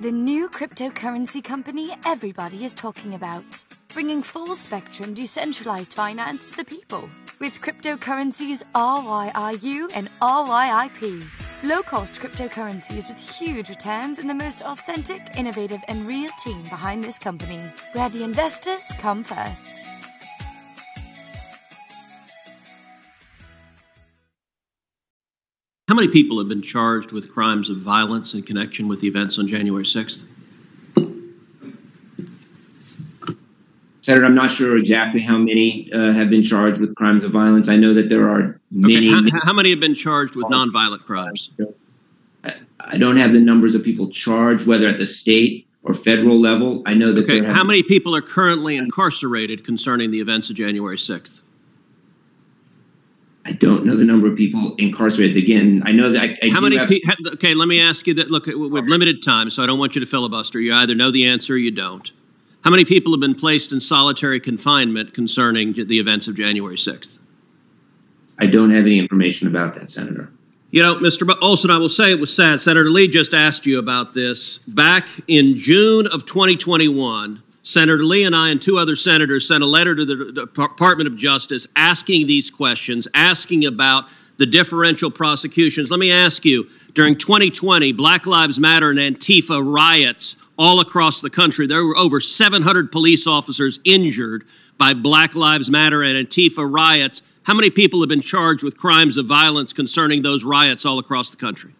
The new cryptocurrency company everybody is talking about. Bringing full spectrum decentralized finance to the people. With cryptocurrencies RYIU and RYIP. Low cost cryptocurrencies with huge returns and the most authentic, innovative, and real team behind this company. Where the investors come first. How many people have been charged with crimes of violence in connection with the events on January 6th? Senator, I'm not sure exactly how many uh, have been charged with crimes of violence. I know that there are many. Okay, how, how many have been charged with nonviolent crimes? I, I don't have the numbers of people charged, whether at the state or federal level. I know that Okay, how many people are currently incarcerated concerning the events of January 6th? I don't know the number of people incarcerated. Again, I know that I, I How many? have, Pe- ha- okay, let me ask you that. Look, we have limited time, so I don't want you to filibuster. You either know the answer or you don't. How many people have been placed in solitary confinement concerning the events of January 6th? I don't have any information about that, Senator. You know, Mr. Olsen, I will say it was sad. Senator Lee just asked you about this. Back in June of 2021, Senator Lee and I and two other senators sent a letter to the Department of Justice asking these questions, asking about the differential prosecutions. Let me ask you during 2020, Black Lives Matter and Antifa riots all across the country, there were over 700 police officers injured by Black Lives Matter and Antifa riots. How many people have been charged with crimes of violence concerning those riots all across the country?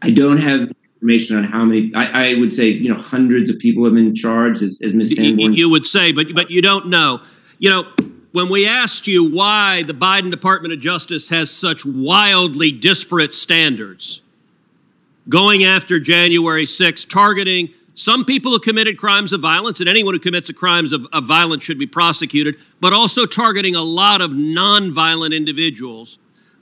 I don't have information on how many. I, I would say, you know, hundreds of people have been charged, as, as Ms. You, Sanborn. you would say, but but you don't know. You know, when we asked you why the Biden Department of Justice has such wildly disparate standards, going after January 6th, targeting some people who committed crimes of violence, and anyone who commits a crimes of, of violence should be prosecuted, but also targeting a lot of nonviolent individuals.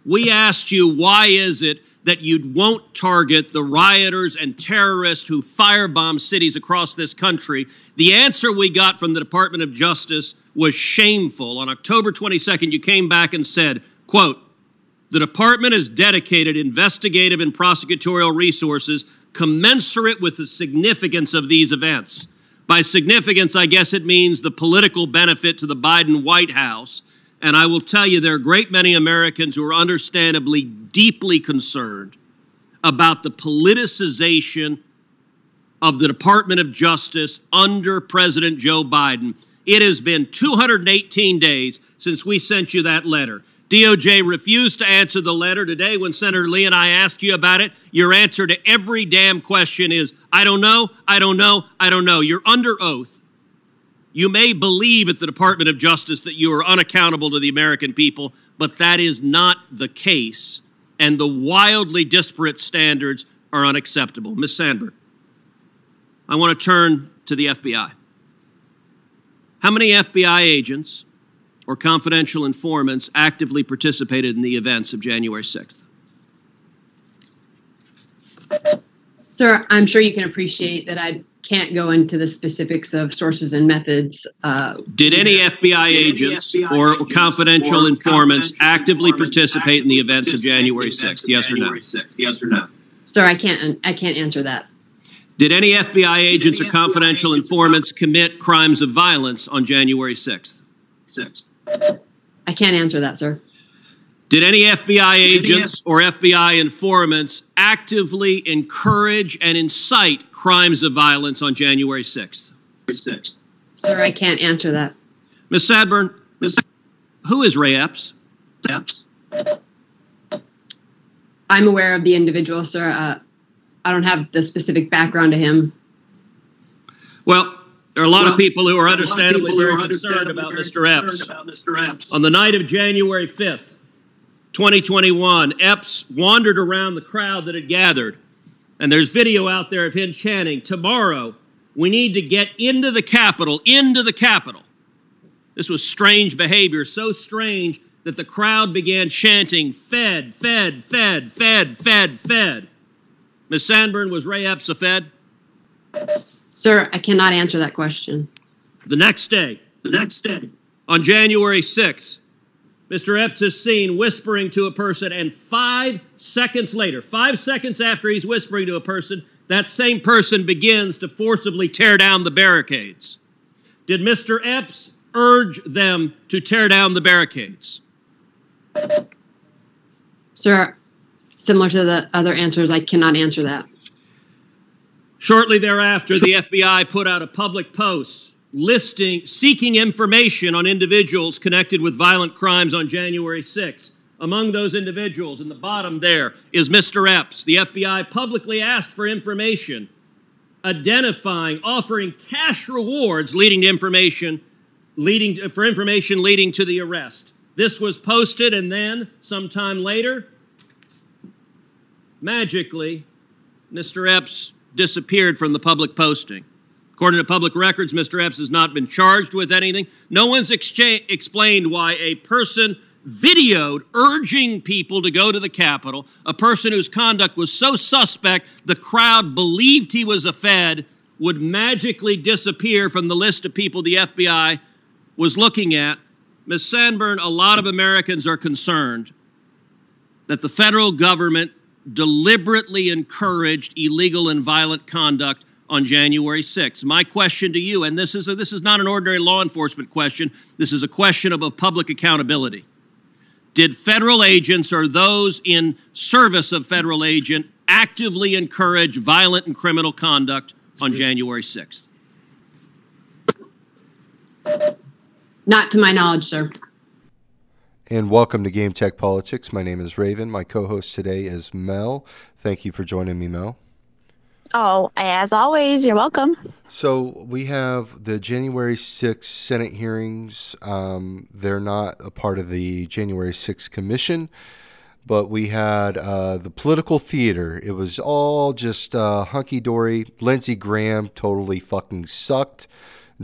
We asked you why is it that you won't target the rioters and terrorists who firebomb cities across this country. The answer we got from the Department of Justice was shameful. On October 22nd, you came back and said, quote, the department has dedicated investigative and prosecutorial resources commensurate with the significance of these events. By significance, I guess it means the political benefit to the Biden White House. And I will tell you, there are a great many Americans who are understandably deeply concerned about the politicization of the Department of Justice under President Joe Biden. It has been 218 days since we sent you that letter. DOJ refused to answer the letter today when Senator Lee and I asked you about it. Your answer to every damn question is I don't know, I don't know, I don't know. You're under oath. You may believe at the Department of Justice that you are unaccountable to the American people, but that is not the case. And the wildly disparate standards are unacceptable. Ms. Sanborn, I want to turn to the FBI. How many FBI agents or confidential informants actively participated in the events of January 6th? Sir, I'm sure you can appreciate that I can't go into the specifics of sources and methods. Uh, Did any FBI agents or confidential informants actively participate in the events of January 6th? Yes or no? Yes or no? sir, I can't. I can't answer that. Did any FBI agents or confidential informants commit crimes of violence on January 6th? I can't answer that, sir. Did any FBI agents or FBI informants actively encourage and incite crimes of violence on January 6th? Sir, I can't answer that. Ms. Sanborn, who is Ray Epps? Epps. I'm aware of the individual, sir. Uh, I don't have the specific background to him. Well, there are a lot of people who are there are a lot of understandably very are concerned about very Mr. Epps. about Mr. Epps. On the night of January 5th, 2021, Epps wandered around the crowd that had gathered. And there's video out there of him chanting, Tomorrow, we need to get into the Capitol, into the Capitol. This was strange behavior, so strange that the crowd began chanting, Fed, Fed, Fed, Fed, Fed, Fed. Ms. Sanborn, was Ray Epps a Fed? Sir, I cannot answer that question. The next day, The next day, on January 6th, Mr. Epps is seen whispering to a person, and five seconds later, five seconds after he's whispering to a person, that same person begins to forcibly tear down the barricades. Did Mr. Epps urge them to tear down the barricades? Sir, similar to the other answers, I cannot answer that. Shortly thereafter, the FBI put out a public post listing, seeking information on individuals connected with violent crimes on January 6th. Among those individuals, in the bottom there, is Mr. Epps. The FBI publicly asked for information, identifying, offering cash rewards leading to information, leading to, for information leading to the arrest. This was posted, and then, sometime later, magically, Mr. Epps disappeared from the public posting. According to public records, Mr. Epps has not been charged with anything. No one's explained why a person videoed urging people to go to the Capitol, a person whose conduct was so suspect the crowd believed he was a Fed, would magically disappear from the list of people the FBI was looking at. Ms. Sanborn, a lot of Americans are concerned that the federal government deliberately encouraged illegal and violent conduct on January 6th. My question to you, and this is, a, this is not an ordinary law enforcement question, this is a question of a public accountability. Did federal agents or those in service of federal agent actively encourage violent and criminal conduct on January 6th? Not to my knowledge, sir. And welcome to Game Tech Politics. My name is Raven. My co host today is Mel. Thank you for joining me, Mel. Oh, as always, you're welcome. So we have the January 6th Senate hearings. Um, they're not a part of the January 6th Commission, but we had uh, the political theater. It was all just uh, hunky dory. Lindsey Graham totally fucking sucked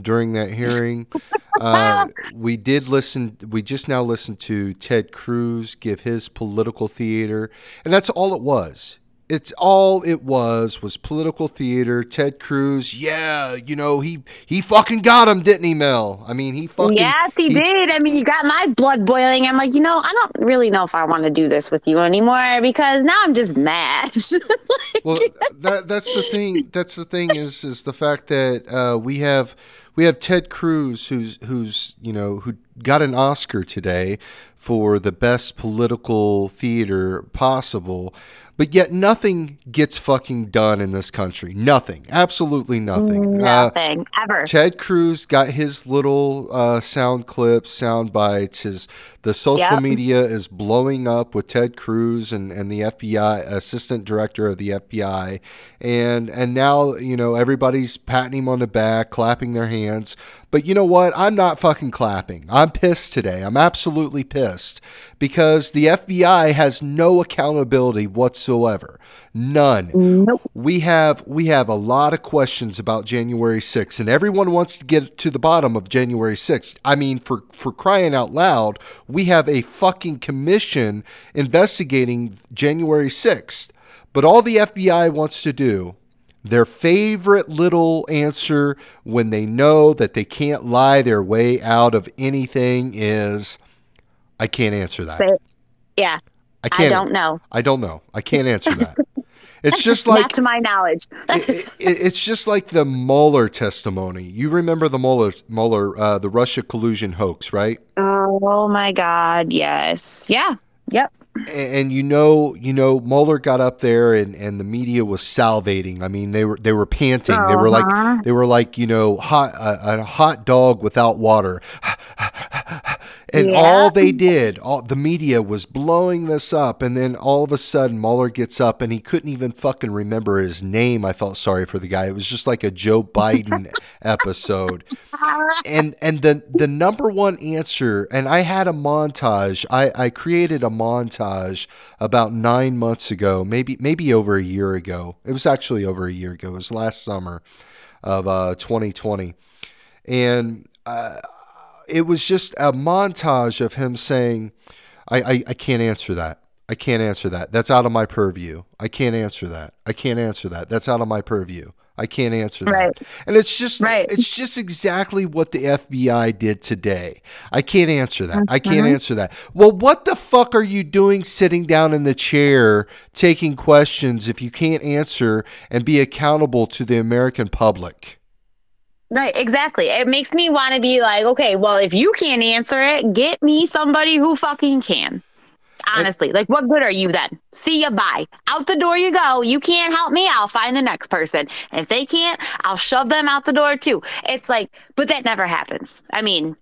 during that hearing. Uh, we did listen. We just now listened to Ted Cruz give his political theater, and that's all it was. It's all it was was political theater. Ted Cruz, yeah, you know he he fucking got him, didn't he, Mel? I mean, he fucking yes, he, he did. I mean, you got my blood boiling. I'm like, you know, I don't really know if I want to do this with you anymore because now I'm just mad. like, well, that that's the thing. That's the thing is is the fact that uh, we have we have Ted Cruz, who's who's you know who got an Oscar today for the best political theater possible. But yet nothing gets fucking done in this country. Nothing. Absolutely nothing. Nothing. Uh, ever. Ted Cruz got his little uh, sound clips, sound bites. His the social yep. media is blowing up with Ted Cruz and, and the FBI assistant director of the FBI. And and now, you know, everybody's patting him on the back, clapping their hands. But you know what? I'm not fucking clapping. I'm pissed today. I'm absolutely pissed because the FBI has no accountability whatsoever. None. Nope. We have we have a lot of questions about January 6th and everyone wants to get to the bottom of January 6th. I mean for for crying out loud, we have a fucking commission investigating January 6th. But all the FBI wants to do their favorite little answer when they know that they can't lie their way out of anything is I can't answer that. Yeah. I can't. I don't know. I don't know. I can't answer that. It's just like not to my knowledge. it, it, it's just like the Mueller testimony. You remember the Mueller, Mueller, uh, the Russia collusion hoax, right? Oh my God! Yes. Yeah. Yep. And, and you know, you know, Mueller got up there, and, and the media was salivating. I mean, they were they were panting. Uh-huh. They were like Uh-huh. they were like you know, hot a, a hot dog without water. And yeah. all they did, all the media was blowing this up, and then all of a sudden Mueller gets up and he couldn't even fucking remember his name. I felt sorry for the guy. It was just like a Joe Biden episode. And and the the number one answer, and I had a montage. I, I created a montage about nine months ago, maybe maybe over a year ago. It was actually over a year ago. It was last summer of uh, 2020, and. Uh, it was just a montage of him saying, I, I, I can't answer that. I can't answer that. That's out of my purview. I can't answer that. I can't answer that. That's out of my purview. I can't answer that. Right. And it's just Right. it's just exactly what the FBI did today. I can't answer that. I can't Mhm. answer that. Well, what the fuck are you doing sitting down in the chair taking questions if you can't answer and be accountable to the American public? Right, exactly. It makes me want to be like, okay, well, if you can't answer it, get me somebody who fucking can. Honestly, like, what good are you then? See ya, bye. Out the door you go. You can't help me. I'll find the next person. And if they can't, I'll shove them out the door too. It's like, but that never happens. I mean,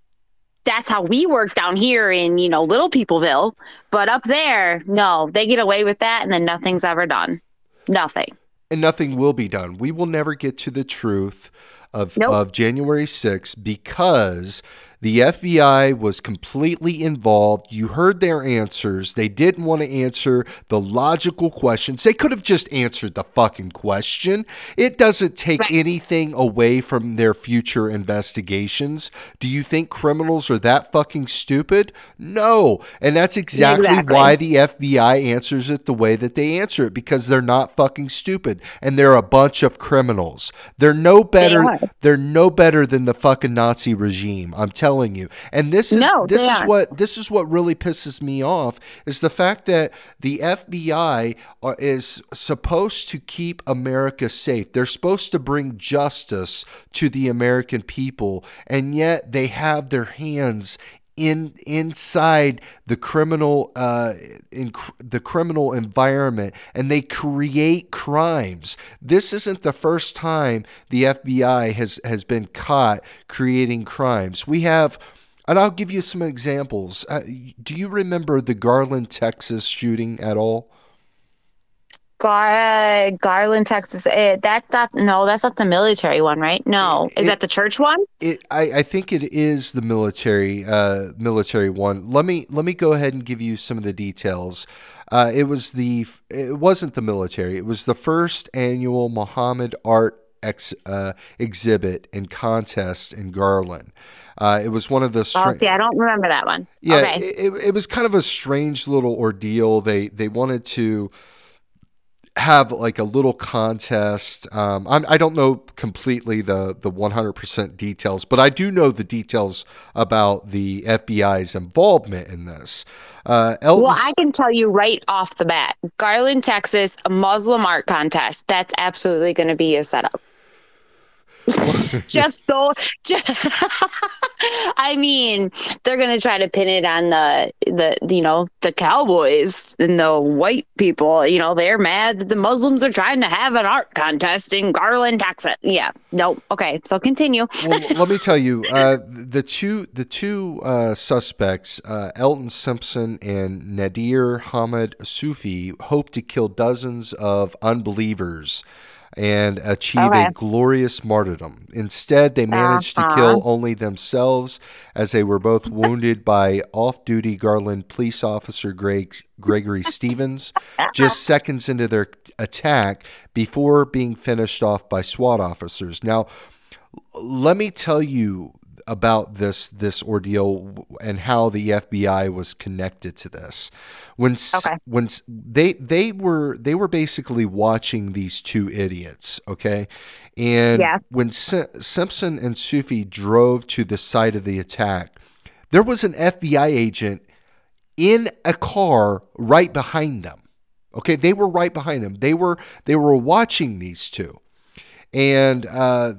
that's how we work down here in, you know, Little Peopleville. But up there, no, they get away with that and then nothing's ever done. Nothing. and nothing will be done. We will never get to the truth of, Nope. of January 6th because the FBI was completely involved. You heard their answers. They didn't want to answer the logical questions. They could have just answered the fucking question. It doesn't take Right. anything away from their future investigations. Do you think criminals are that fucking stupid? No. And that's exactly, Exactly. why the FBI answers it the way that they answer it because they're not fucking stupid and they're a bunch of criminals. They're no better are. they're no better than the fucking Nazi regime. I'm telling you. And this is No, this is aren't. what this is what really pisses me off is the fact that the FBI are, is supposed to keep America safe. They're supposed to bring justice to the American people and yet they have their hands in inside the criminal uh, in cr- the criminal environment and they create crimes. This isn't the first time the FBI has has been caught creating crimes. We have and I'll give you some examples. Uh, do you remember the Garland, Texas shooting at all? Gar- Garland, Texas. Eh, that's not, no, that's not the military one, right? No. Is It- that the church one? It, I, I think it is the military, uh, military one. Let me let me go ahead and give you some of the details. Uh, it was the, it wasn't the military. It was the first annual Muhammad Art ex, uh, exhibit and contest in Garland. Uh, it was one of the. Oh, see, I don't remember that one. yeah, Okay. it, it was kind of a strange little ordeal. They they wanted to have like a little contest. Um, I'm, I don't know completely the the 100% details, but I do know the details about the FBI's involvement in this. Uh, Elton, Well, I can tell you right off the bat Garland, Texas, a Muslim art contest. That's absolutely going to be a setup. just go. I mean, they're going to try to pin it on the, the, you know, the cowboys and the white people. You know, they're mad that the Muslims are trying to have an art contest in Garland, Texas. Yeah. Nope. Okay. So continue. well, let me tell you, uh, the two the two uh, suspects, uh, Elton Simpson and Nadir Hamid Soofi, hope to kill dozens of unbelievers and achieve Okay. a glorious martyrdom. Instead, they managed to Uh-huh. kill only themselves, as they were both wounded by off-duty Garland police officer Greg Gregory Stevens just seconds into their attack before being finished off by SWAT officers. Now, let me tell you about this this ordeal and how the FBI was connected to this. When Okay. when they they were they were basically watching these two idiots, okay? And Yeah. when Si- Simpson and Soofi drove to the site of the attack, there was an FBI agent in a car right behind them. Okay, they were right behind them. They were they were watching these two and uh,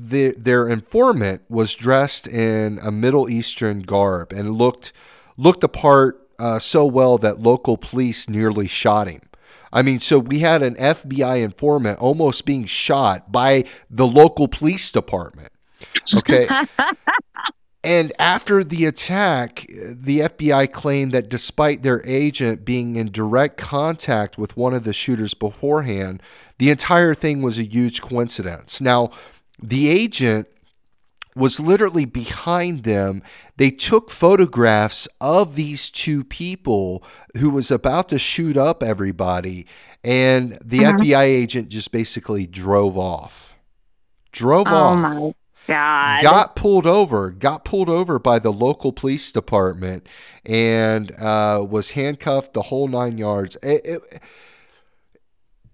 the, their informant was dressed in a Middle Eastern garb and looked looked the part uh, so well that local police nearly shot him. I mean, so we had an FBI informant almost being shot by the local police department. Okay. And after the attack, the FBI claimed that despite their agent being in direct contact with one of the shooters beforehand, the entire thing was a huge coincidence. Now, the agent was literally behind them. They took photographs of these two people who was about to shoot up everybody, and the Uh-huh. FBI agent just basically drove off. Drove Oh off my God. got pulled over, got pulled over by the local police department, and uh, was handcuffed the whole nine yards. It, it,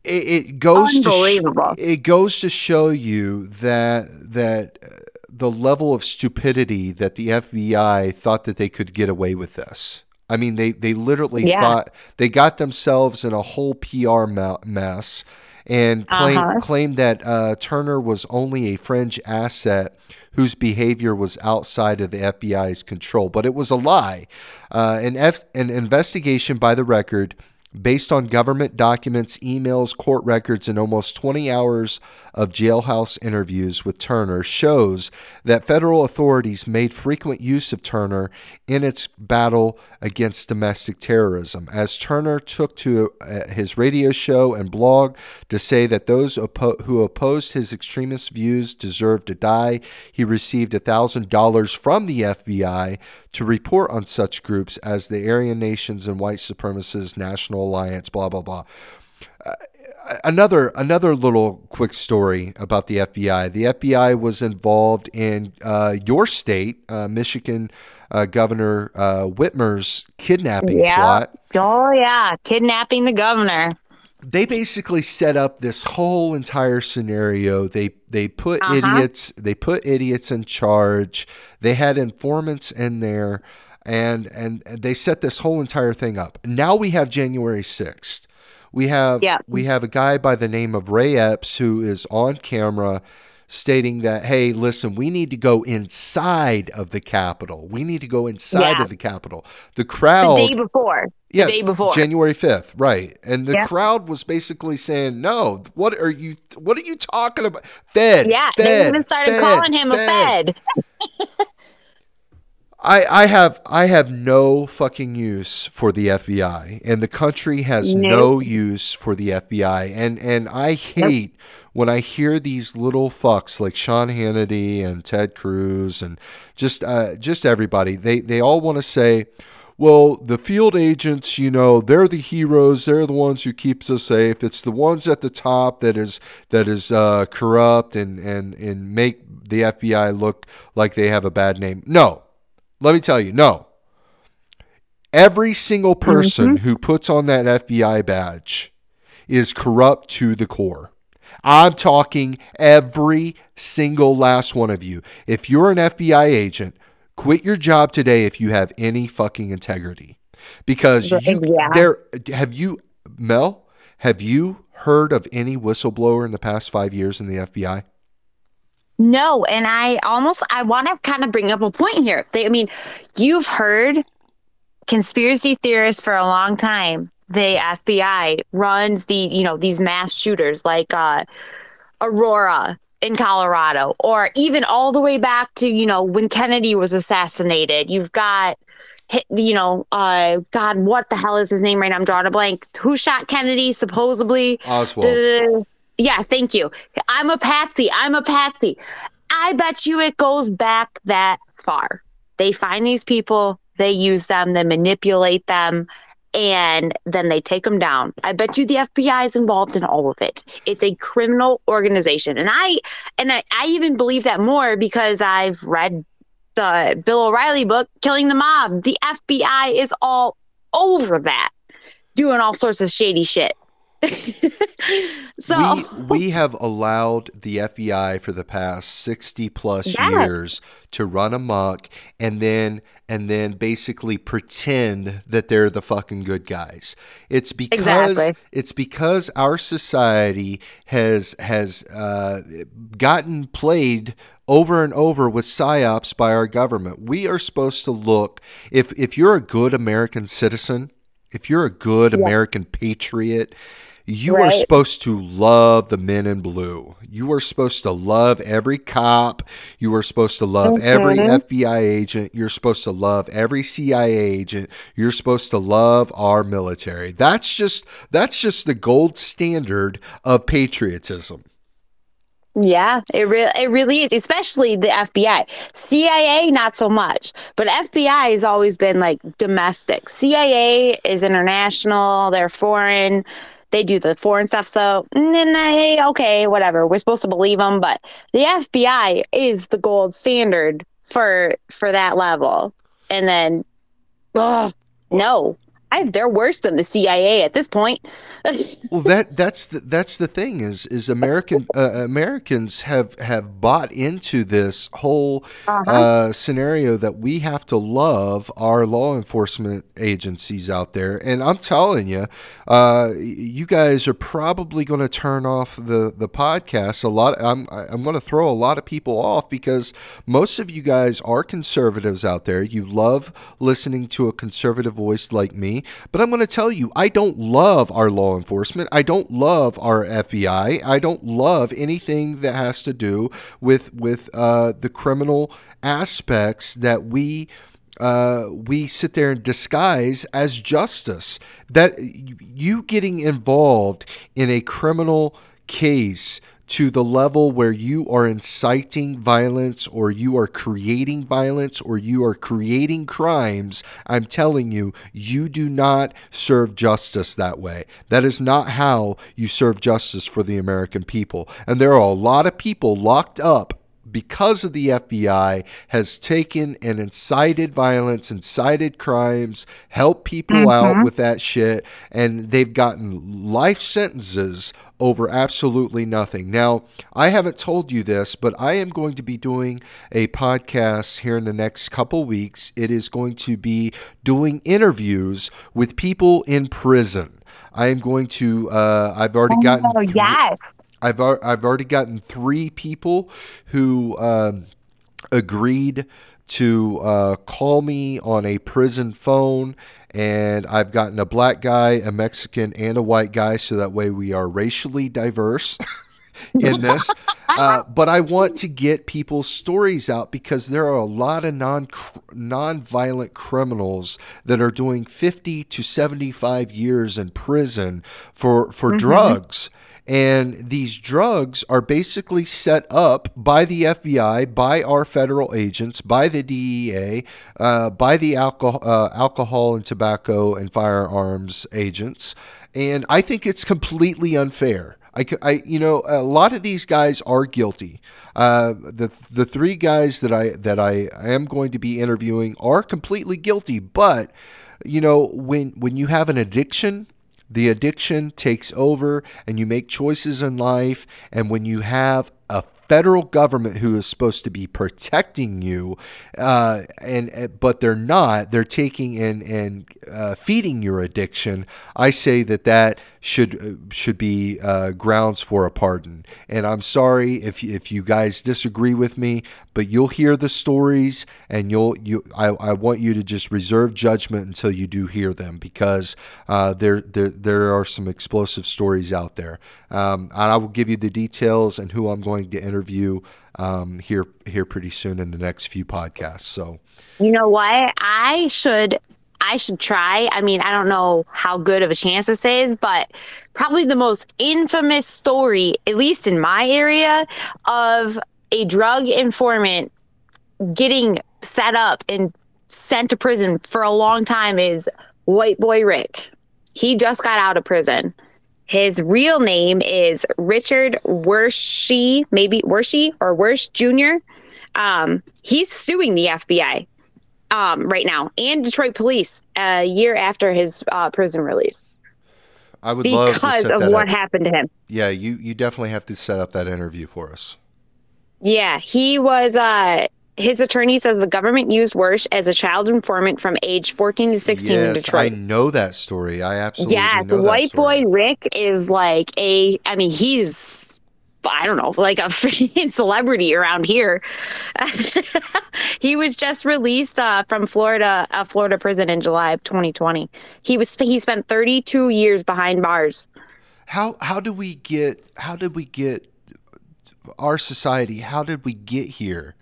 it, it goes to sh- it goes to show you that that uh, the level of stupidity that the FBI thought that they could get away with this. I mean, they they literally Yeah. thought they got themselves in a whole PR mess and claim, Uh-huh. claimed that uh, Turner was only a fringe asset whose behavior was outside of the FBI's control. But it was a lie. Uh, an, F- an investigation by the record based on government documents, emails, court records, and almost 20 hours of jailhouse interviews with Turner shows that federal authorities made frequent use of Turner in its battle against domestic terrorism. As Turner took to uh, his radio show and blog to say that those who opposed his extremist views deserved to die, he received $1,000 from the FBI to report on such groups as the Aryan Nations and White Supremacists National Alliance, blah, blah, blah another another little quick story about the FBI. The FBI was involved in uh, your state, uh, Michigan uh, Governor uh, Whitmer's kidnapping Yeah. plot. Oh yeah, kidnapping the governor. They basically set up this whole entire scenario. They they put Uh-huh. idiots they put idiots in charge. They had informants in there, and and they set this whole entire thing up. Now we have January sixth. We have Yeah. we have a guy by the name of Ray Epps who is on camera stating that hey listen we need to go inside of the capitol we need to go inside Yeah. of the capitol the crowd The day before. The yeah, day before. January 5th, right. And the Yep. crowd was basically saying, "No, what are you what are you talking about? Fed." yeah, they even started Fed, calling him a Fed. I, I have I have no fucking use for the FBI and the country has Nope. no use for the FBI and and I hate when I hear these little fucks like Sean Hannity and Ted Cruz and just uh, just everybody. They they all want to say well the field agents you know they're the heroes they're the ones who keeps us safe. It's the ones at the top that is that is uh, corrupt and and and make the FBI look like they have a bad name. No let me tell you, no. Every single mm-hmm. person who puts on that FBI badge is corrupt to the core. I'm talking every single last one of you. If you're an FBI agent, quit your job today if you have any fucking integrity. Because you yeah. there have you Mel, have you heard of any whistleblower in the past 5 years in the FBI? No, and I almost I want to kind of bring up a point here. They, I mean, you've heard conspiracy theorists for a long time. The FBI runs the you know these mass shooters like uh, Aurora in Colorado, or even all the way back to you know when Kennedy was assassinated. You've got you know uh God, what the hell is his name right now? I'm drawing a blank. Who shot Kennedy supposedly? Oswald. Da-da-da. Yeah, thank you. I'm a patsy. I'm a patsy. I bet you it goes back that far. They find these people, they use them, they manipulate them, and then they take them down. I bet you the FBI is involved in all of it. It's a criminal organization. And I and I, I even believe that more because I've read the Bill O'Reilly book, Killing the Mob. The FBI is all over that, doing all sorts of shady shit. so we, we have allowed the FBI for the past 60 plus Yes. years to run amok and then and then basically pretend that they're the fucking good guys. It's because Exactly. it's because our society has has uh, gotten played over and over with psyops by our government. We are supposed to look if if you're a good American citizen, if you're a good American patriot, you are supposed to love the men in blue. You are supposed to love every cop. You are supposed to love every Mhm. FBI agent. You're supposed to love every CIA agent. You're supposed to love our military. That's just that's just the gold standard of patriotism. Yeah, it really it really is, especially the FBI. CIA not so much, but FBI has always been like domestic. CIA is international, they're foreign. They do the foreign stuff, so okay, whatever. We're supposed to believe them, but the FBI is the gold standard for for that level. And then, ugh, no, I, they're worse than the CIA at this point. well, that that's the, that's the thing is is American uh, Americans have have bought into this whole Uh-huh. uh, scenario that we have to love our law enforcement agencies out there, and I'm telling you, uh, you guys are probably going to turn off the the podcast a lot. I'm I'm going to throw a lot of people off because most of you guys are conservatives out there. You love listening to a conservative voice like me, but I'm going to tell you, I don't love our law enforcement. I don't love our FBI. I don't love anything that has to do with with uh, the criminal aspects that we uh, we sit there and disguise as justice. That you getting involved in a criminal case to the level where you are inciting violence or you are creating violence or you are creating crimes, I'm telling you, you do not serve justice that way. That is not how you serve justice for the American people. And there are a lot of people locked up because of the FBI has taken and incited violence, incited crimes, helped people out with that shit, and they've gotten life sentences over absolutely nothing. Now, I haven't told you this, but I am going to be doing a podcast here in the next couple weeks. It is going to be doing interviews with people in prison. I am going to. Uh, I've already gotten. Oh, three- yes. I've I've already gotten three people who um, agreed to uh, call me on a prison phone, and I've gotten a black guy, a Mexican, and a white guy, so that way we are racially diverse. in this, uh, but I want to get people's stories out because there are a lot of non non-violent criminals that are doing 50 to 75 years in prison for for drugs. And these drugs are basically set up by the FBI, by our federal agents, by the DEA, uh, by the alcohol, uh, alcohol and tobacco and firearms agents. And I think it's completely unfair. I, I- you know, a lot of these guys are guilty. Uh, the the three guys that I that I am going to be interviewing are completely guilty. But you know, when when you have an addiction, the addiction takes over, and you make choices in life. And when you have a federal government who is supposed to be protecting you, uh, and uh, but they're not. They're taking in and uh, feeding your addiction. I say that that should uh, should be uh, grounds for a pardon. And I'm sorry if if you guys disagree with me, but you'll hear the stories, and you'll you. I, I want you to just reserve judgment until you do hear them because uh, there there there are some explosive stories out there. Um, and I will give you the details and who I'm going to um, here here pretty soon in the next few podcasts. So You know what? I should I should try. I mean, I don't know how good of a chance this is, but probably the most infamous story, at least in my area, of a drug informant getting set up and sent to prison for a long time is White Boy Rick. He just got out of prison. His real name is Richard Wershey, maybe Wershey or Wersh Jr. Um, he's suing the FBI um, right now and Detroit police a year after his uh, prison release I would love because of what up. happened to him. Yeah, you you definitely have to set up that interview for us. Yeah, he was. Uh, his attorney says the government used Wersh as a child informant from age 14 to 16 in yes, I Detroit. know that story. I absolutely Yes, know that white boy Rick is like a. I mean, he's. I don't know, like a freaking celebrity around here. he was just released uh, from Florida, a Florida prison in July of 2020. He was he spent 32 years behind bars. How how do we get how did we get our society? How did we get here?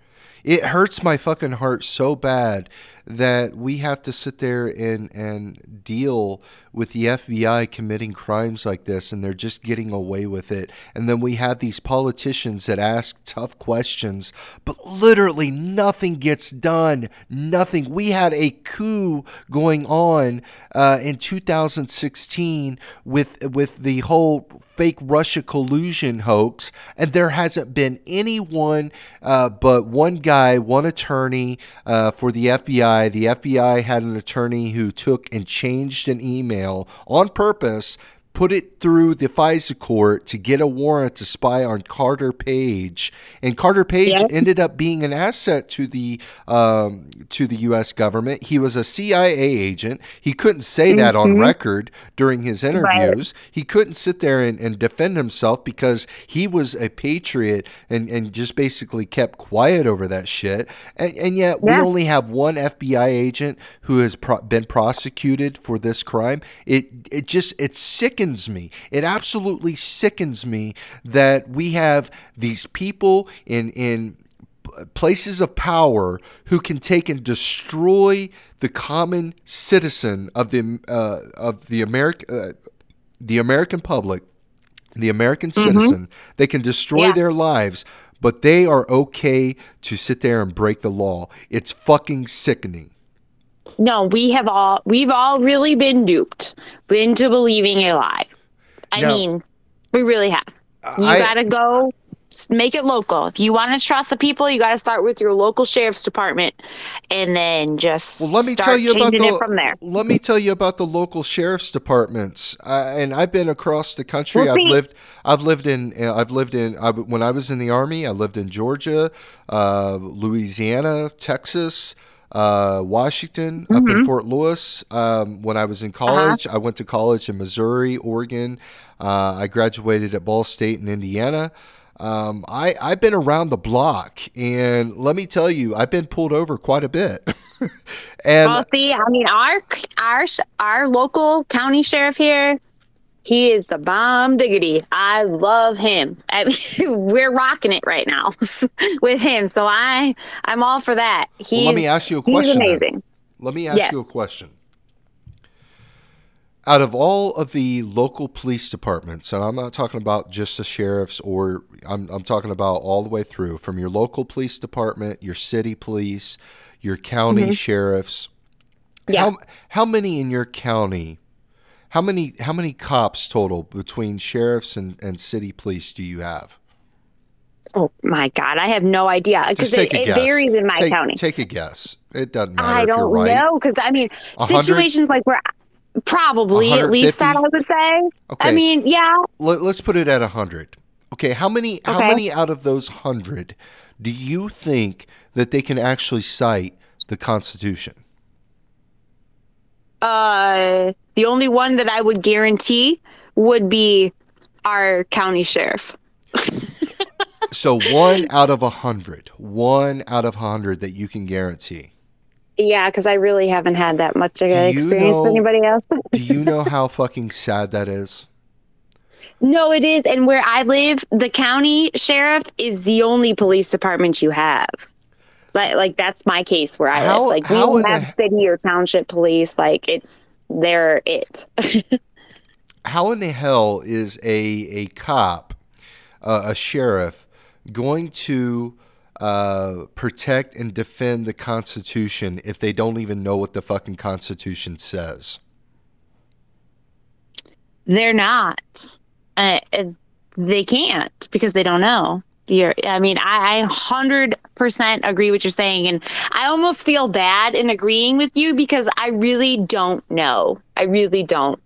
It hurts my fucking heart so bad that we have to sit there and and deal with the FBI committing crimes like this and they're just getting away with it. And then we have these politicians that ask tough questions, but literally nothing gets done. Nothing. We had a coup going on uh, in 2016 with with the whole fake Russia collusion hoax, and there hasn't been anyone uh, but one guy, one attorney uh, for the FBI. The FBI had an attorney who took and changed an email on purpose put it through the FISA court to get a warrant to spy on Carter Page, and Carter Page Yep. ended up being an asset to the um, to the U.S. government. He was a CIA agent. He couldn't say that on record during his interviews. He couldn't sit there and, and defend himself because he was a patriot and, and just basically kept quiet over that shit. And, and yet we only have one FBI agent who has pro- been prosecuted for this crime. It it just it sickens me. It absolutely sickens me that we have these people in in places of power who can take and destroy the common citizen of the uh, of the American uh, the American public, the American citizen. They can destroy Yeah. their lives, but they are okay to sit there and break the law. It's fucking sickening. No, we have all we've all really been duped into believing a lie. I mean, we really have. You I- gotta go make it local. If you want to trust the people, you gotta start with your local sheriff's department, and then just Well, let me start tell you about the from there. let me tell you about the local sheriff's departments. Uh, and I've been across the country. Well, I've lived I've lived in uh, I've lived in I, when I was in the army. I lived in Georgia, uh, Louisiana, Texas. Uh, Washington, up Mm-hmm. in Fort Lewis. Um, when I was in Uh-huh. college, I went to college in Missouri, Oregon. Uh, I graduated at Ball State in Indiana. Um, I, I've been around the block, and let me tell you, I've been pulled over quite a bit. and Well, see, I mean, our our our local county sheriff here, he is the bomb diggity. I love him. I mean, we're rocking it right now with him, so I I'm all for that. Well, let me ask you a he's question. then. Let me ask Yes. you a question. Out of all of the local police departments, and I'm not talking about just the sheriffs, or I'm, I'm talking about all the way through from your local police department, your city police, your county sheriffs. Mm-hmm. Yeah. How, how many in your county? How many how many cops total between sheriffs and, and city police do you have? Oh my God, I have no idea because it, it varies in my take, county. Take a guess. It doesn't matter I if you're don't right. know because I mean, hundred? situations like where probably at least that I would say. Okay. I mean, yeah, Let, us put it at 100. Okay, how many how many out of those 100 do you think that they can actually cite the Constitution? uh, the only one that I would guarantee would be our county sheriff. So one out of a 100. One out of a 100 that you can guarantee. Yeah, because I really haven't had that much of an experience know- with anybody else. Do you know how fucking sad that is? no, it is. And where I live, the county sheriff is the only police department you have. Like, like that's my case where I How- live. Like we don't have the- city or township police. Like it's they're it. How in the hell is a a cop, uh, a sheriff, going to uh, protect and defend the Constitution if they don't even know what the fucking Constitution says? they're not. Uh, they can't because they don't know. You're, I mean, I, I 100% agree what you're saying. And I almost feel bad in agreeing with you because I really don't know. I really don't.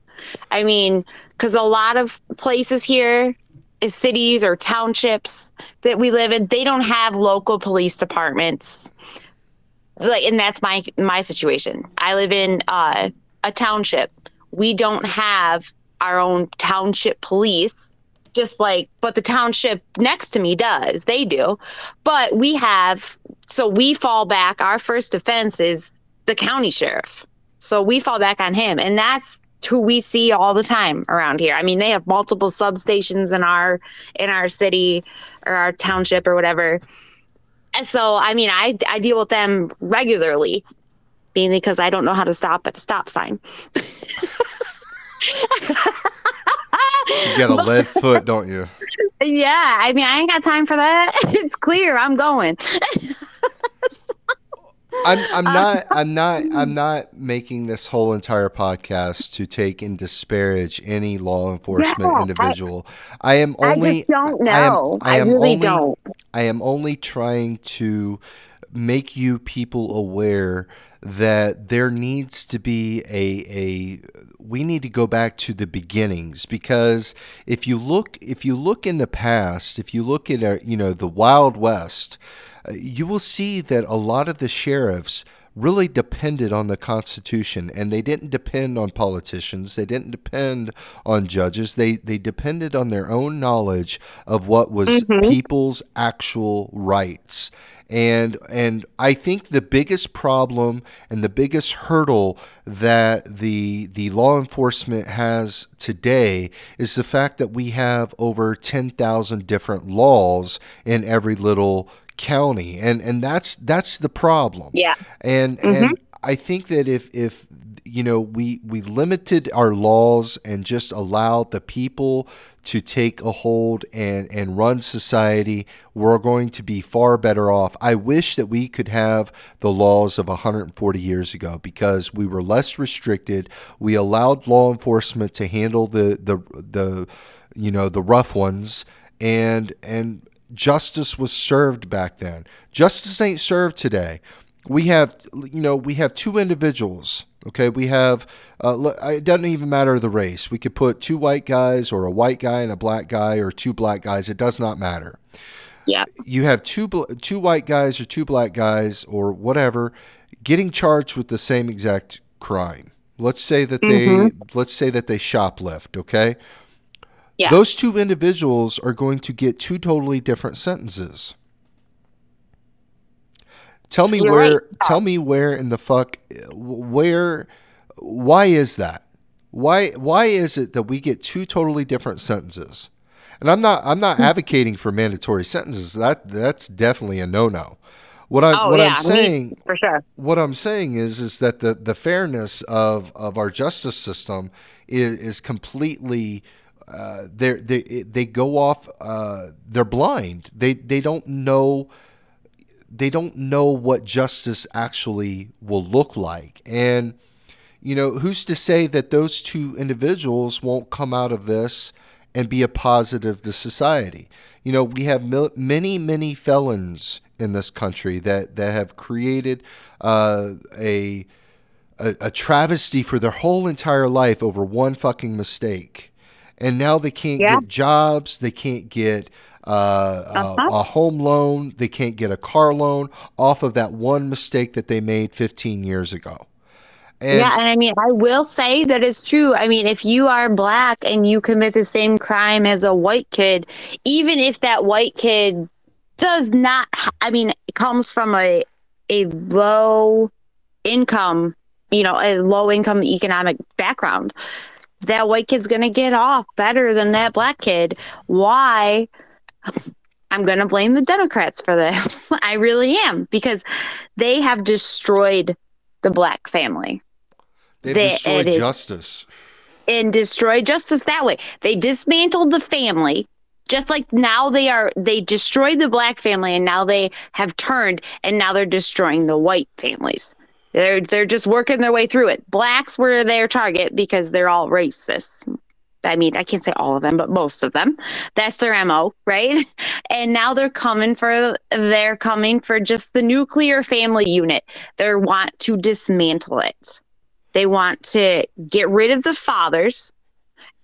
I mean, because a lot of places here, cities or townships that we live in, they don't have local police departments. Like, and that's my my situation. I live in uh, a township. We don't have our own township police just like but the township next to me does they do but we have so we fall back our first defense is the county sheriff so we fall back on him and that's who we see all the time around here i mean they have multiple substations in our in our city or our township or whatever and so i mean i i deal with them regularly mainly because i don't know how to stop at a stop sign You got a lead foot, don't you? Yeah, I mean, I ain't got time for that. It's clear. I'm going. I'm I'm not I'm not I'm not making this whole entire podcast to take and disparage any law enforcement Yeah, individual. I, am only I just don't I am- know. I I, am really only- don't. I am only trying to make you people aware that there needs to be a a we need to go back to the beginnings because if you look if you look in the past if you look at our, you know the wild west uh, Uh, you will see that a lot of the sheriffs really depended on the Constitution, and they didn't depend on politicians. They didn't depend on judges. They they depended on their own knowledge of what was mm-hmm. people's actual rights. And and I think the biggest problem and the biggest hurdle that the the law enforcement has today is the fact that we have over ten thousand different laws in every little county and and that's that's the problem. Yeah. and mm-hmm. and i think that if if you know we we limited our laws and just allowed the people to take a hold and and run society we're going to be far better off. I wish that we could have the laws of 140 years ago because we were less restricted. We allowed law enforcement to handle the the the you know the rough ones. And and justice was served back then. Justice ain't served today. We have, you know, we have two individuals. Okay, we have. Uh, it doesn't even matter the race. We could put two white guys, or a white guy and a black guy, or two black guys. It does not matter. Yeah. You have two two white guys or two black guys or whatever getting charged with the same exact crime. Let's say that they let's say that they shoplift. Okay, Yeah. those two individuals are going to get two totally different sentences. Tell me You're where. right. Tell me where in the fuck. Where? Why is that? Why? Why is it that we get two totally different sentences? And I'm not. I'm Hmm. not advocating for mandatory sentences. That that's definitely a no-no. What I Oh what yeah, I'm saying me, for sure. what I'm saying is is that the the fairness of of our justice system is is completely uh, they they they go off uh, they're blind. They they don't know they don't know what justice actually will look like. And you know who's to say that those two individuals won't come out of this and be a positive to society? You know we have mil- many many felons in this country that that have created uh, a, a a travesty for their whole entire life over one fucking mistake and now they can't Yeah. get jobs they can't get uh, Uh-huh. a, a home loan they can't get a car loan off of that one mistake that they made 15 years ago and yeah, and I mean, I will say that it's true. I mean, if you are black and you commit the same crime as a white kid, even if that white kid does not, I mean, comes from a a low income, you know, a low income economic background, that white kid's gonna get off better than that black kid. Why? I'm going to blame the Democrats for this. I really am because they have destroyed the black family they've they- destroyed justice and destroyed justice that way. They dismantled the family just like now they are they destroyed the black family and now they have turned and now they're destroying the white families. They're they're just working their way through it. Blacks were their target because they're all racists. I mean, I can't say all of them, but most of them. That's their MO, right? And now they're coming for they're coming for just the nuclear family unit. They want to dismantle it. They want to get rid of the fathers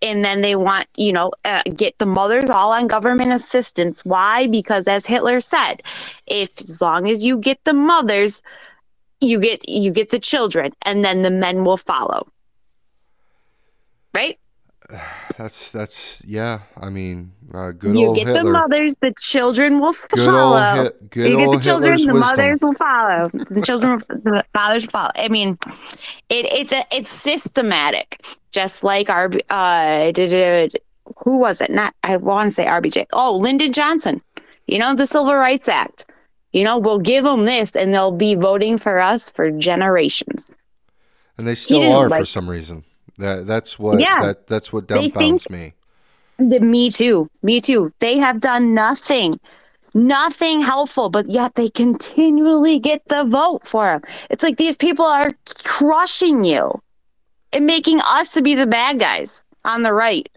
and then they want, you know, uh, get the mothers all on government assistance. Why? Because as Hitler said, if as long as you get the mothers, you get you get the children and then the men will follow. Right? that's that's yeah i mean uh, good you old get the mothers, the children will good follow. old Hit, good you get the children, hitler's the wisdom mothers will follow. The children, will, the fathers will follow. I mean, it, it's a it's systematic, just like our uh, who was it? Not I want to say RBJ. Oh, Lyndon Johnson. You know the Civil Rights Act. You know we'll give them this, and they'll be voting for us for generations. and they still are for some reason that that's what Yeah. that that's what dumbfounds me The, me too. Me too. They have done nothing nothing helpful, but yet they continually get the vote for him. It's like these people are crushing you and making us to be the bad guys on the right.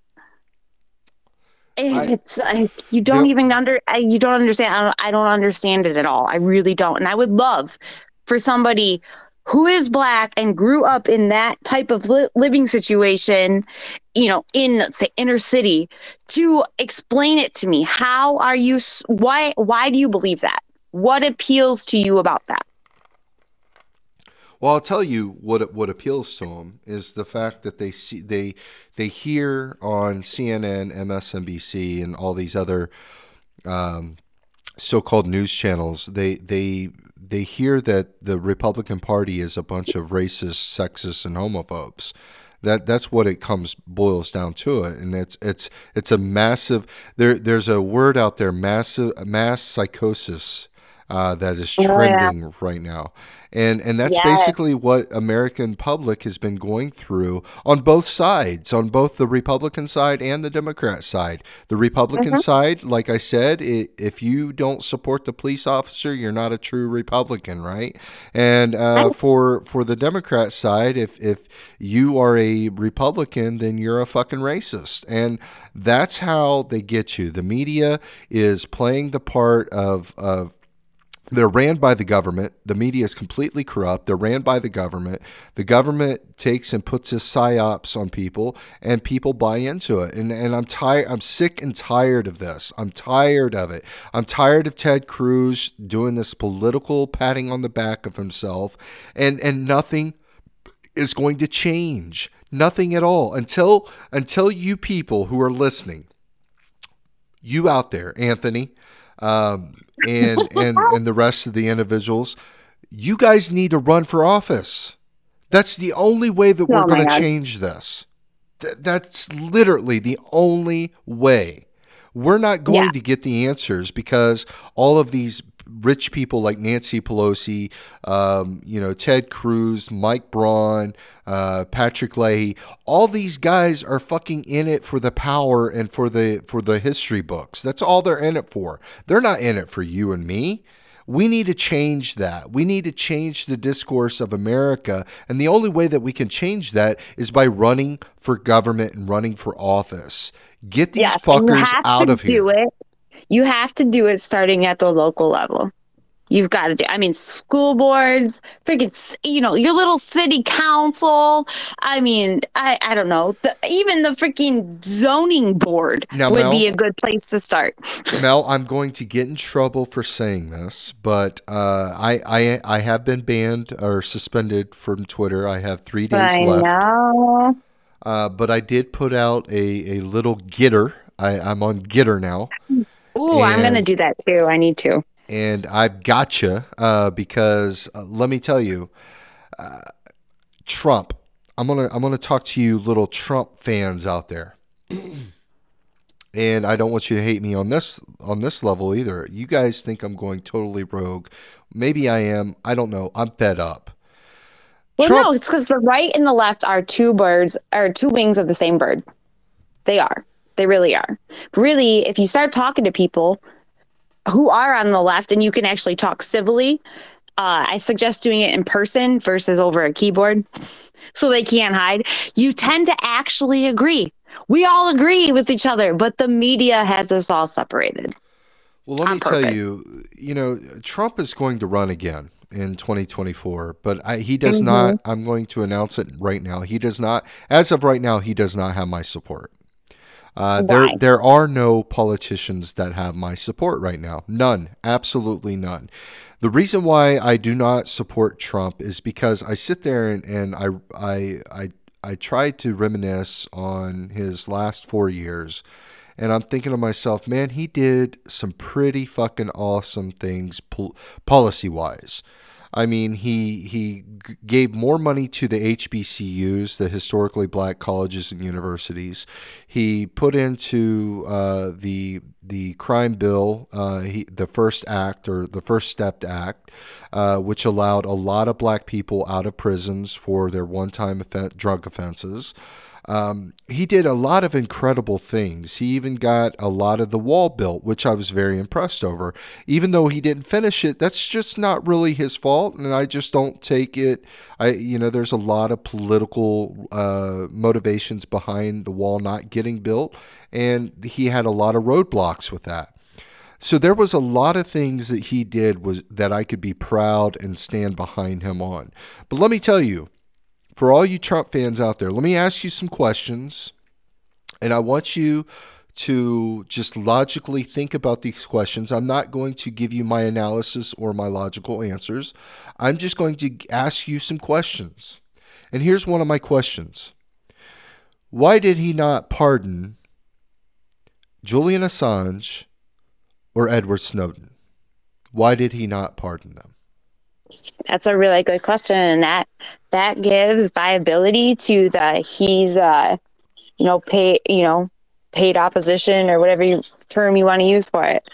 I- It's like you don't Yep. even under I- you don't understand. I don't, I don't understand it at all. I really don't. And I would love for somebody who is black and grew up in that type of li- living situation, you know, in let's say inner city, to explain it to me. How are you? Why? Why do you believe that? What appeals to you about that? Well, I'll tell you what what appeals to them is the fact that they see they they hear on CNN, MSNBC, and all these other um, so-called news channels. They they they hear that the Republican Party is a bunch of racist, sexist, and homophobes. That that's what it comes boils down to it, and it's it's it's a massive. There there's a word out there, massive mass psychosis, uh, that is Oh, yeah. trending right now, and and that's Yes. basically what American public has been going through on both sides, on both the Republican side and the Democrat side. The Republican Mm-hmm. side, like I said, i if you don't support the police officer, you're not a true Republican, right? And uh, for for the Democrat side, if if you are a Republican, then you're a fucking racist, and that's how they get you. The media is playing the part of of they're ran by the government. The media is completely corrupt. They're ran by the government. The government takes and puts his psyops on people, and people buy into it. And and I'm tired. I'm sick and tired of this. I'm tired of it. I'm tired of Ted Cruz doing this political patting on the back of himself, and and nothing is going to change. Nothing at all until until you people who are listening, you out there, Anthony, um, and and and the rest of the individuals, you guys need to run for office. That's the only way that we're going to change this. Th- that's literally the only way. We're not going Yeah. to get the answers because all of these rich people like Nancy Pelosi, um, you know, Ted Cruz, Mike Braun, uh, Patrick Leahy, all these guys are fucking in it for the power and for the for the history books. That's all they're in it for. They're not in it for you and me. We need to change that. We need to change the discourse of America. And the only way that we can change that is by running for government and running for office. Get these Yes, fuckers out of here. it. You have to do it starting at the local level. You've got to do. I mean, school boards, freaking, you know, your little city council. I mean, I, I don't know. The, even the freaking zoning board Now, would Mel- be a good place to start. Mel, I'm going to get in trouble for saying this, but uh, I, I I have been banned or suspended from Twitter. I have three days I left. know. Uh, but I did put out a, a little getter. I, I'm on GETTR now. Ooh, I'm gonna do that too. I need to. and I've gotcha uh, because uh, let me tell you, uh, Trump. I'm gonna I'm gonna talk to you little Trump fans out there, and I don't want you to hate me on this on this level either. You guys think I'm going totally rogue. Maybe I am. I don't know. I'm fed up. Well, Trump- no, it's because the right and the left are two birds, or two wings of the same bird. They are. They really are. Really, if you start talking to people who are on the left and you can actually talk civilly, uh, I suggest doing it in person versus over a keyboard so they can't hide. You tend to actually agree. We all agree with each other, but the media has us all separated. Well, let me tell you, you know, Trump is going to run again in 2024, but I, he Mm-hmm. does not. I'm going to announce it right now. He does not, as of right now, he does not have my support. Uh, there, there are no politicians that have my support right now. None, absolutely none. The reason why I do not support Trump is because I sit there and, and I, I, I, I try to reminisce on his last four years. And I'm thinking to myself, man, he did some pretty fucking awesome things pol- policy wise. I mean, he he gave more money to the HBCUs, the historically black colleges and universities. He put into uh, the the crime bill, uh, he, the first act or the first step act, uh, which allowed a lot of black people out of prisons for their one time drug offenses. Um, he did a lot of incredible things. He even got a lot of the wall built, which I was very impressed over. Even though he didn't finish it, that's just not really his fault, and I just don't take it. I, you know, there's a lot of political uh, motivations behind the wall not getting built, and he had a lot of roadblocks with that. So there was a lot of things that he did was that I could be proud and stand behind him on. But let me tell you, for all you Trump fans out there, let me ask you some questions. And I want you to just logically think about these questions. I'm not going to give you my analysis or my logical answers. I'm just going to ask you some questions. And here's one of my questions Why did he not pardon Julian Assange or Edward Snowden? Why did he not pardon them? That's a really good question, and that that gives viability to the he's uh you know pay you know paid opposition or whatever you, term you want to use for it.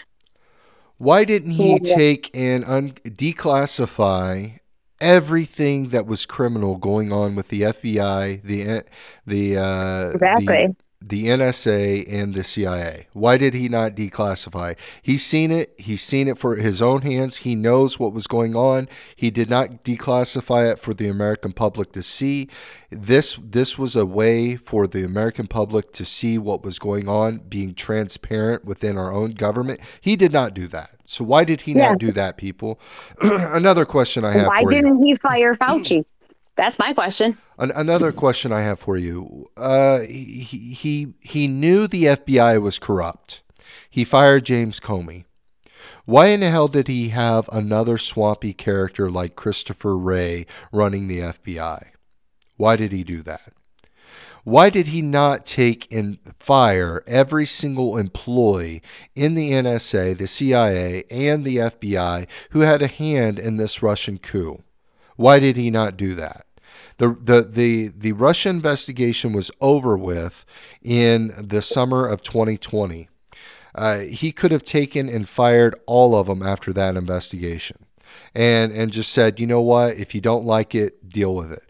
Why didn't he Yeah. take and un- declassify everything that was criminal going on with the FBI, the the uh, Exactly. the, the NSA, and the CIA? Why did he not declassify? He's seen it. He's seen it for his own hands. He knows what was going on. He did not declassify it for the American public to see. This this was a way for the American public to see what was going on, being transparent within our own government. He did not do that. So why did he Yeah. not do that, people? Another question I have Why for you. didn't he fire Fauci? That's my question. An- another question I have for you. Uh, he, he he knew the FBI was corrupt. He fired James Comey. Why in the hell did he have another swampy character like Christopher Wray running the FBI? Why did he do that? Why did he not take and fire every single employee in the NSA, the CIA, and the FBI who had a hand in this Russian coup? Why did he not do that? The, the, the, the Russia investigation was over with in the summer of 2020. Uh, he could have taken and fired all of them after that investigation and, and just said, you know what, if you don't like it, deal with it.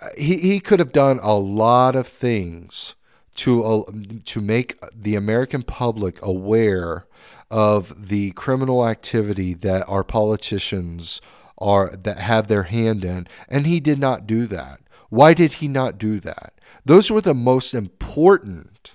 Uh, He, he could have done a lot of things to, uh, to make the American public aware of the criminal activity that our politicians are that have their hand in. And he did not do that. Why did he not do that? Those were the most important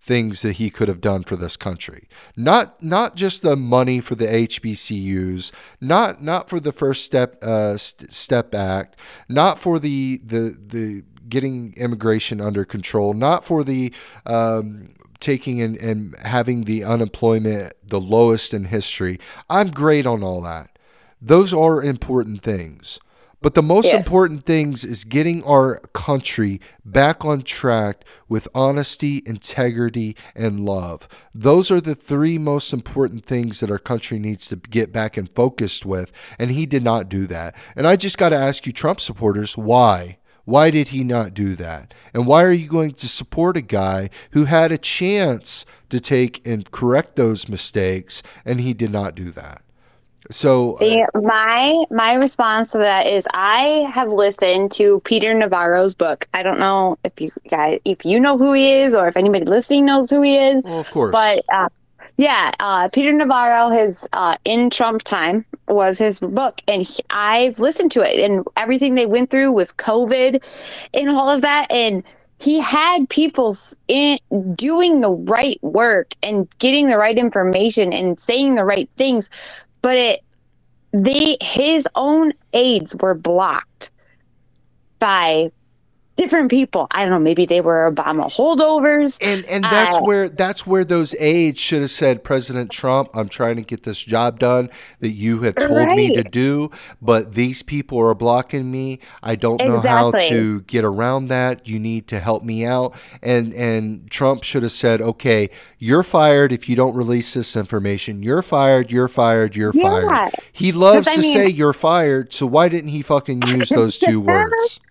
things that he could have done for this country. Not not just the money for the HBCUs not not for the first step uh, st- step act not for the the the getting immigration under control not for the um, taking and, and having the unemployment the lowest in history. I'm great on all that those are important things. But the most Yes. important things is getting our country back on track with honesty, integrity, and love. Those are the three most important things that our country needs to get back and focused with. And he did not do that. And I just got to ask you, Trump supporters, why? Why did he not do that? And why are you going to support a guy who had a chance to take and correct those mistakes and he did not do that? So, See, my my response to that is I have listened to Peter Navarro's book. I don't know if you guys if you know who he is or if anybody listening knows who he is, well, of course. but uh, yeah, uh, Peter Navarro, his uh, "In Trump Time" was his book, and he, I've listened to it and everything they went through with COVID and all of that, and he had people in doing the right work and getting the right information and saying the right things, but it the his own aides were blocked by different people. I don't know, maybe they were Obama holdovers. and and that's Uh, where that's where those aides should have said, President Trump, I'm trying to get this job done that you have told me to do, but these people are blocking me. I don't know how to get around that. You need to help me out. And and Trump should have said, okay, you're fired if you don't release this information. You're fired. You're fired. You're Yeah. fired. He loves to mean- say you're fired. So why didn't he fucking use those two words?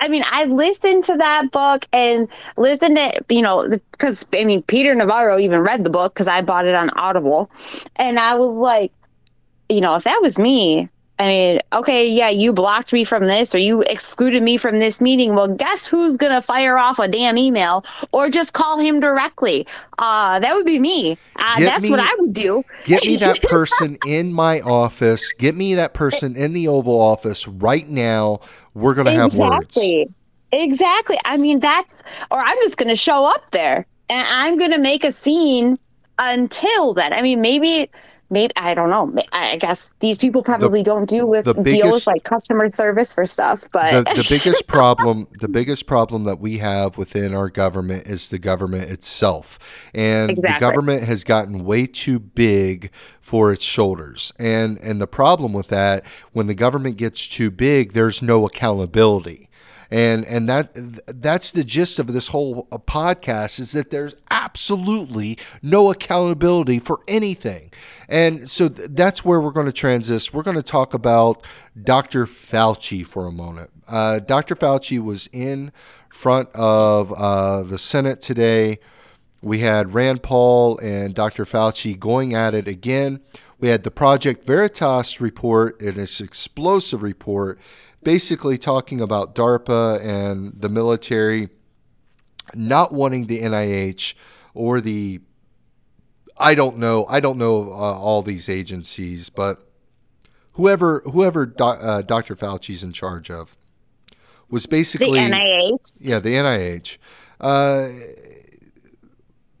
I mean, I listened to that book and listened to, you know, because I mean, Peter Navarro even read the book because I bought it on Audible. And I was like, you know, if that was me, I mean, okay, yeah, you blocked me from this or you excluded me from this meeting. Well, guess who's going to fire off a damn email or just call him directly? Uh, that would be me. Uh, that's me- what I would do. Get me that person in my office. Get me that person in the Oval Office right now. We're going to have words. Exactly. Exactly. I mean, that's, or I'm just going to show up there and I'm going to make a scene until then. I mean, maybe, maybe, I don't know. I guess these people probably don't do with the deal biggest- with like customer service for stuff, but the, the biggest problem the biggest problem that we have within our government is the government itself. And the government has gotten way too big for its shoulders. And and the problem with that when the government gets too big there's no accountability and and that that's the gist of this whole uh, podcast is that there's absolutely no accountability for anything and so th- that's where we're going to transist we're going to talk about dr fauci for a moment uh, dr fauci was in front of uh, the senate today we had Rand Paul and Dr. Fauci going at it again. We had the Project Veritas report, and its explosive report, basically talking about DARPA and the military not wanting the NIH or the I don't know I don't know uh, all these agencies, but whoever whoever doc, uh, Dr. Fauci's in charge of was basically the NIH. yeah, the NIH. Uh,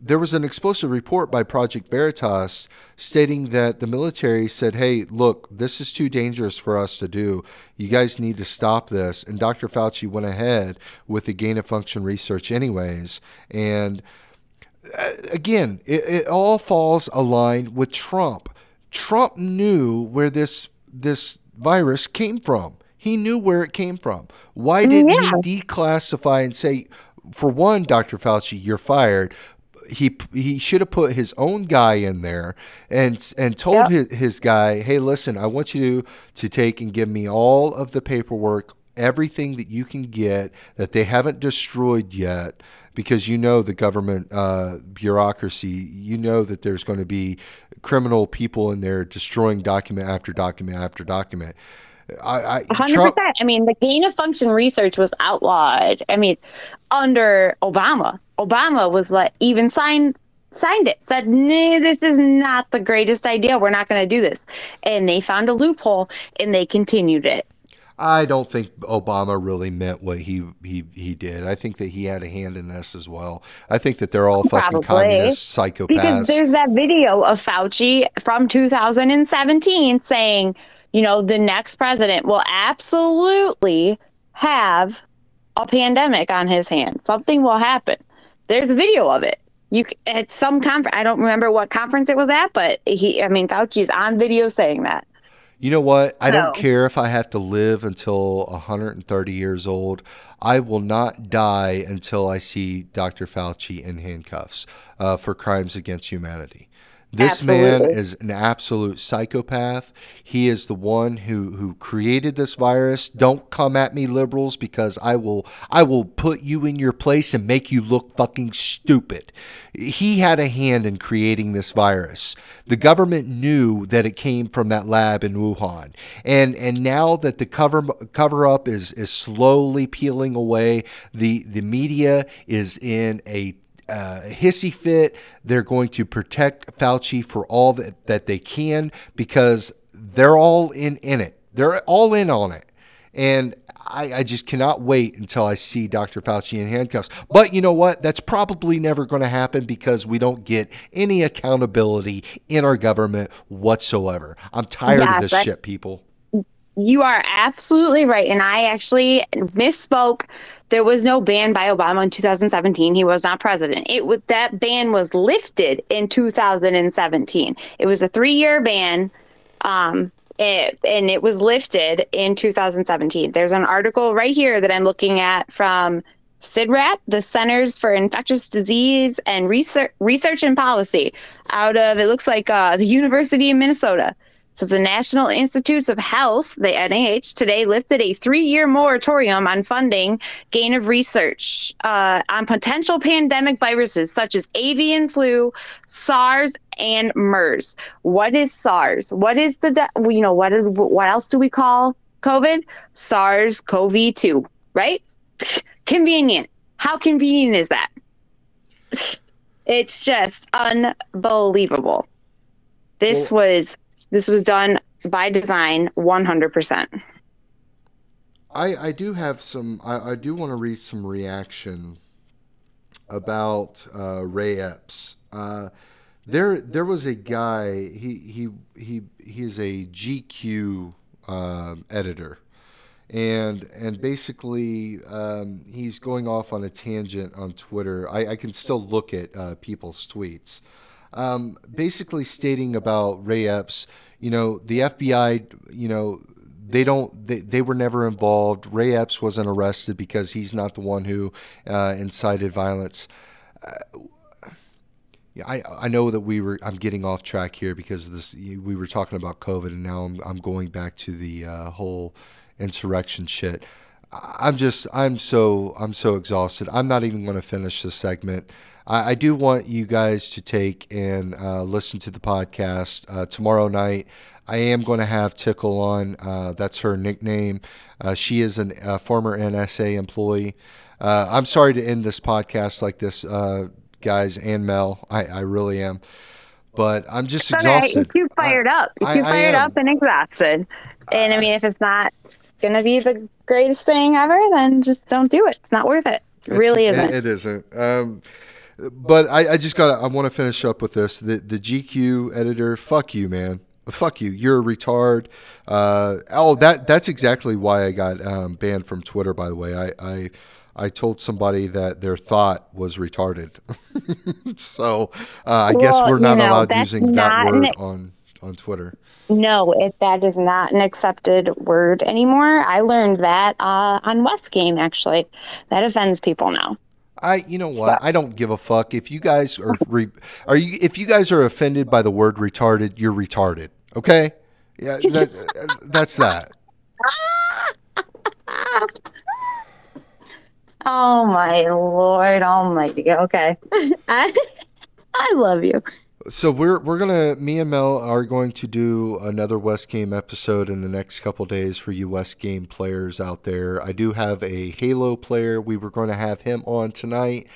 there was an explosive report by Project Veritas stating that the military said, hey, look, this is too dangerous for us to do. You guys need to stop this. And Dr. Fauci went ahead with the gain of function research, anyways. And uh, again, it, it all falls aligned with Trump. Trump knew where this this virus came from. He knew where it came from. Why didn't Yeah. he declassify and say, for one, Dr. Fauci, you're fired? He he should have put his own guy in there and and told his, his guy, hey, listen, I want you to to take and give me all of the paperwork, everything that you can get that they haven't destroyed yet because you know the government uh, bureaucracy, you know that there's going to be criminal people in there destroying document after document after document. I, I hundred Trump- percent. I mean, the gain of function research was outlawed. I mean, under Obama, Obama was like even signed signed it, said, "Nah, this is not the greatest idea. We're not going to do this." And they found a loophole, and they continued it. I don't think Obama really meant what he, he he did. I think that he had a hand in this as well. I think that they're all fucking Probably. communist Because psychopaths. there's that video of Fauci from 2017 saying, you know, the next president will absolutely have a pandemic on his hand. Something will happen. There's a video of it. You at some conference. I don't remember what conference it was at, but he. I mean, Fauci's on video saying that. You know what? I don't So- care if I have to live until 130 years old. I will not die until I see Dr. Fauci in handcuffs uh, for crimes against humanity. This man is an absolute psychopath. He is the one who, who created this virus. Don't come at me, liberals, because I will I will put you in your place and make you look fucking stupid. He had a hand in creating this virus. The government knew that it came from that lab in Wuhan, and and now that the cover cover up is is slowly peeling away, the the media is in a uh, hissy fit. They're going to protect Fauci for all that, that they can because they're all in in it. They're all in on it, and I, I just cannot wait until I see Dr. Fauci in handcuffs. But you know what? That's probably never going to happen because we don't get any accountability in our government whatsoever. I'm tired of this shit, people. You are absolutely right. And I actually misspoke. There was no ban by Obama in 2017. He was not president. It was that ban was lifted in 2017. It was a three year ban. Um, it, and it was lifted in 2017. There's an article right here that I'm looking at from CIDRAP, the Centers for Infectious Disease and Research, Research and Policy, out of it looks like uh, the University of Minnesota. So the National Institutes of Health, the NIH, today lifted a three-year moratorium on funding gain of research uh, on potential pandemic viruses such as avian flu, SARS, and MERS. What is SARS? What is the de- you know what what else do we call COVID? SARS-CoV-2, right? Convenient. How convenient is that? It's just unbelievable. This Well- was this was done by design 100%. I, I do have some. I, I do want to read some reaction about uh, Ray Epps. Uh, there there was a guy. He he he he is a GQ um editor, and and basically um, he's going off on a tangent on Twitter. I, I can still look at uh, people's tweets. Um, basically stating about Ray Epps. You know the FBI. You know they don't they, they were never involved ray epps wasn't arrested because he's not the one who uh, incited violence uh, yeah, I, I know that we were I'm getting off track here because this we were talking about COVID and now I'm, I'm going back to the uh, whole insurrection shit. I'm just I'm so I'm so exhausted. I'm not even going to finish this segment. I, I do want you guys to take and uh, listen to the podcast uh, tomorrow night. I am going to have Tickle on. Uh, that's her nickname. Uh, she is an, a former NSA employee. Uh, I'm sorry to end this podcast like this, uh, guys, and Mel. I, I really am. But I'm just It's all right. exhausted. You're too fired up. You're too I fired up and exhausted. And I mean, if it's not going to be the greatest thing ever, then just don't do it. It's not worth it. It It's- really isn't. It isn't. Um, but I, I just got. I want to finish up with this. The the GQ editor. Fuck you, man. Fuck you. You're a retard. Uh, oh, that that's exactly why I got um, banned from Twitter. By the way, I. I I told somebody that their thought was retarded. so uh, I guess we're not you know, allowed using that word an- on on Twitter. No, it, that is not an accepted word anymore. I learned that uh, on West Game, actually. That offends people now. I, you know what? I don't give a fuck if you guys are re, are you if you guys are offended by the word retarded, you're retarded. Okay? Yeah, that, that's that. Oh, my Lord Almighty. Okay. I, I love you. So we're we're gonna me and Mel are going to do another West Game episode in the next couple days for you West Game players out there. I do have a Halo player. We were going to have him on tonight.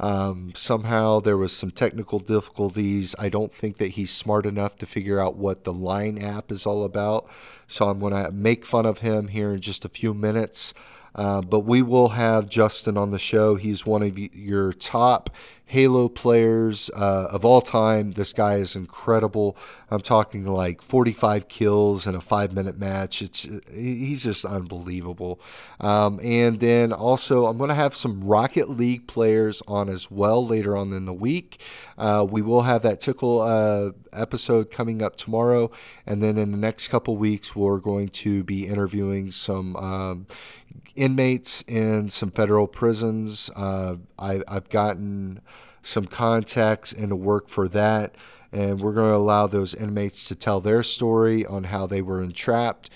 Um, somehow there was some technical difficulties. I don't think that he's smart enough to figure out what the Line app is all about. So I'm going to make fun of him here in just a few minutes. Uh, but we will have Justin on the show. He's one of your top Halo players uh, of all time. This guy is incredible. I'm talking like 45 kills in a five minute match. It's he's just unbelievable. Um, and then also, I'm going to have some Rocket League players on as well later on in the week. Uh, we will have that tickle uh, episode coming up tomorrow, and then in the next couple weeks, we're going to be interviewing some. Um, inmates in some federal prisons. Uh, I, I've gotten some contacts into work for that, and we're going to allow those inmates to tell their story on how they were entrapped.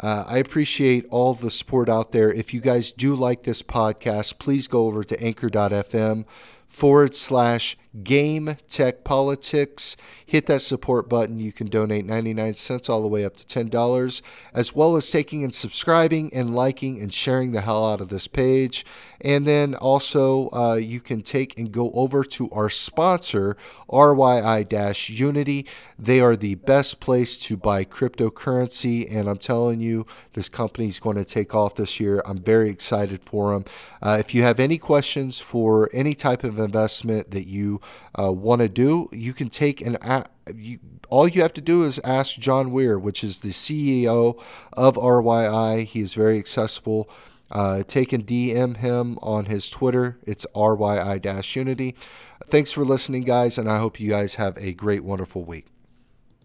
Uh, I appreciate all the support out there. If you guys do like this podcast, please go over to anchor.fm forward slash game tech politics. Hit that support button. You can donate 99 cents all the way up to $10, as well as taking and subscribing and liking and sharing the hell out of this page. And then also, uh, you can take and go over to our sponsor, RYI Unity. They are the best place to buy cryptocurrency. And I'm telling you, this company is going to take off this year. I'm very excited for them. Uh, if you have any questions for any type of investment that you uh, want to do, you can take an a- you, all you have to do is ask John Weir, which is the CEO of RYI. He is very accessible. Uh, take and DM him on his Twitter. It's RYI Unity. Thanks for listening, guys, and I hope you guys have a great, wonderful week.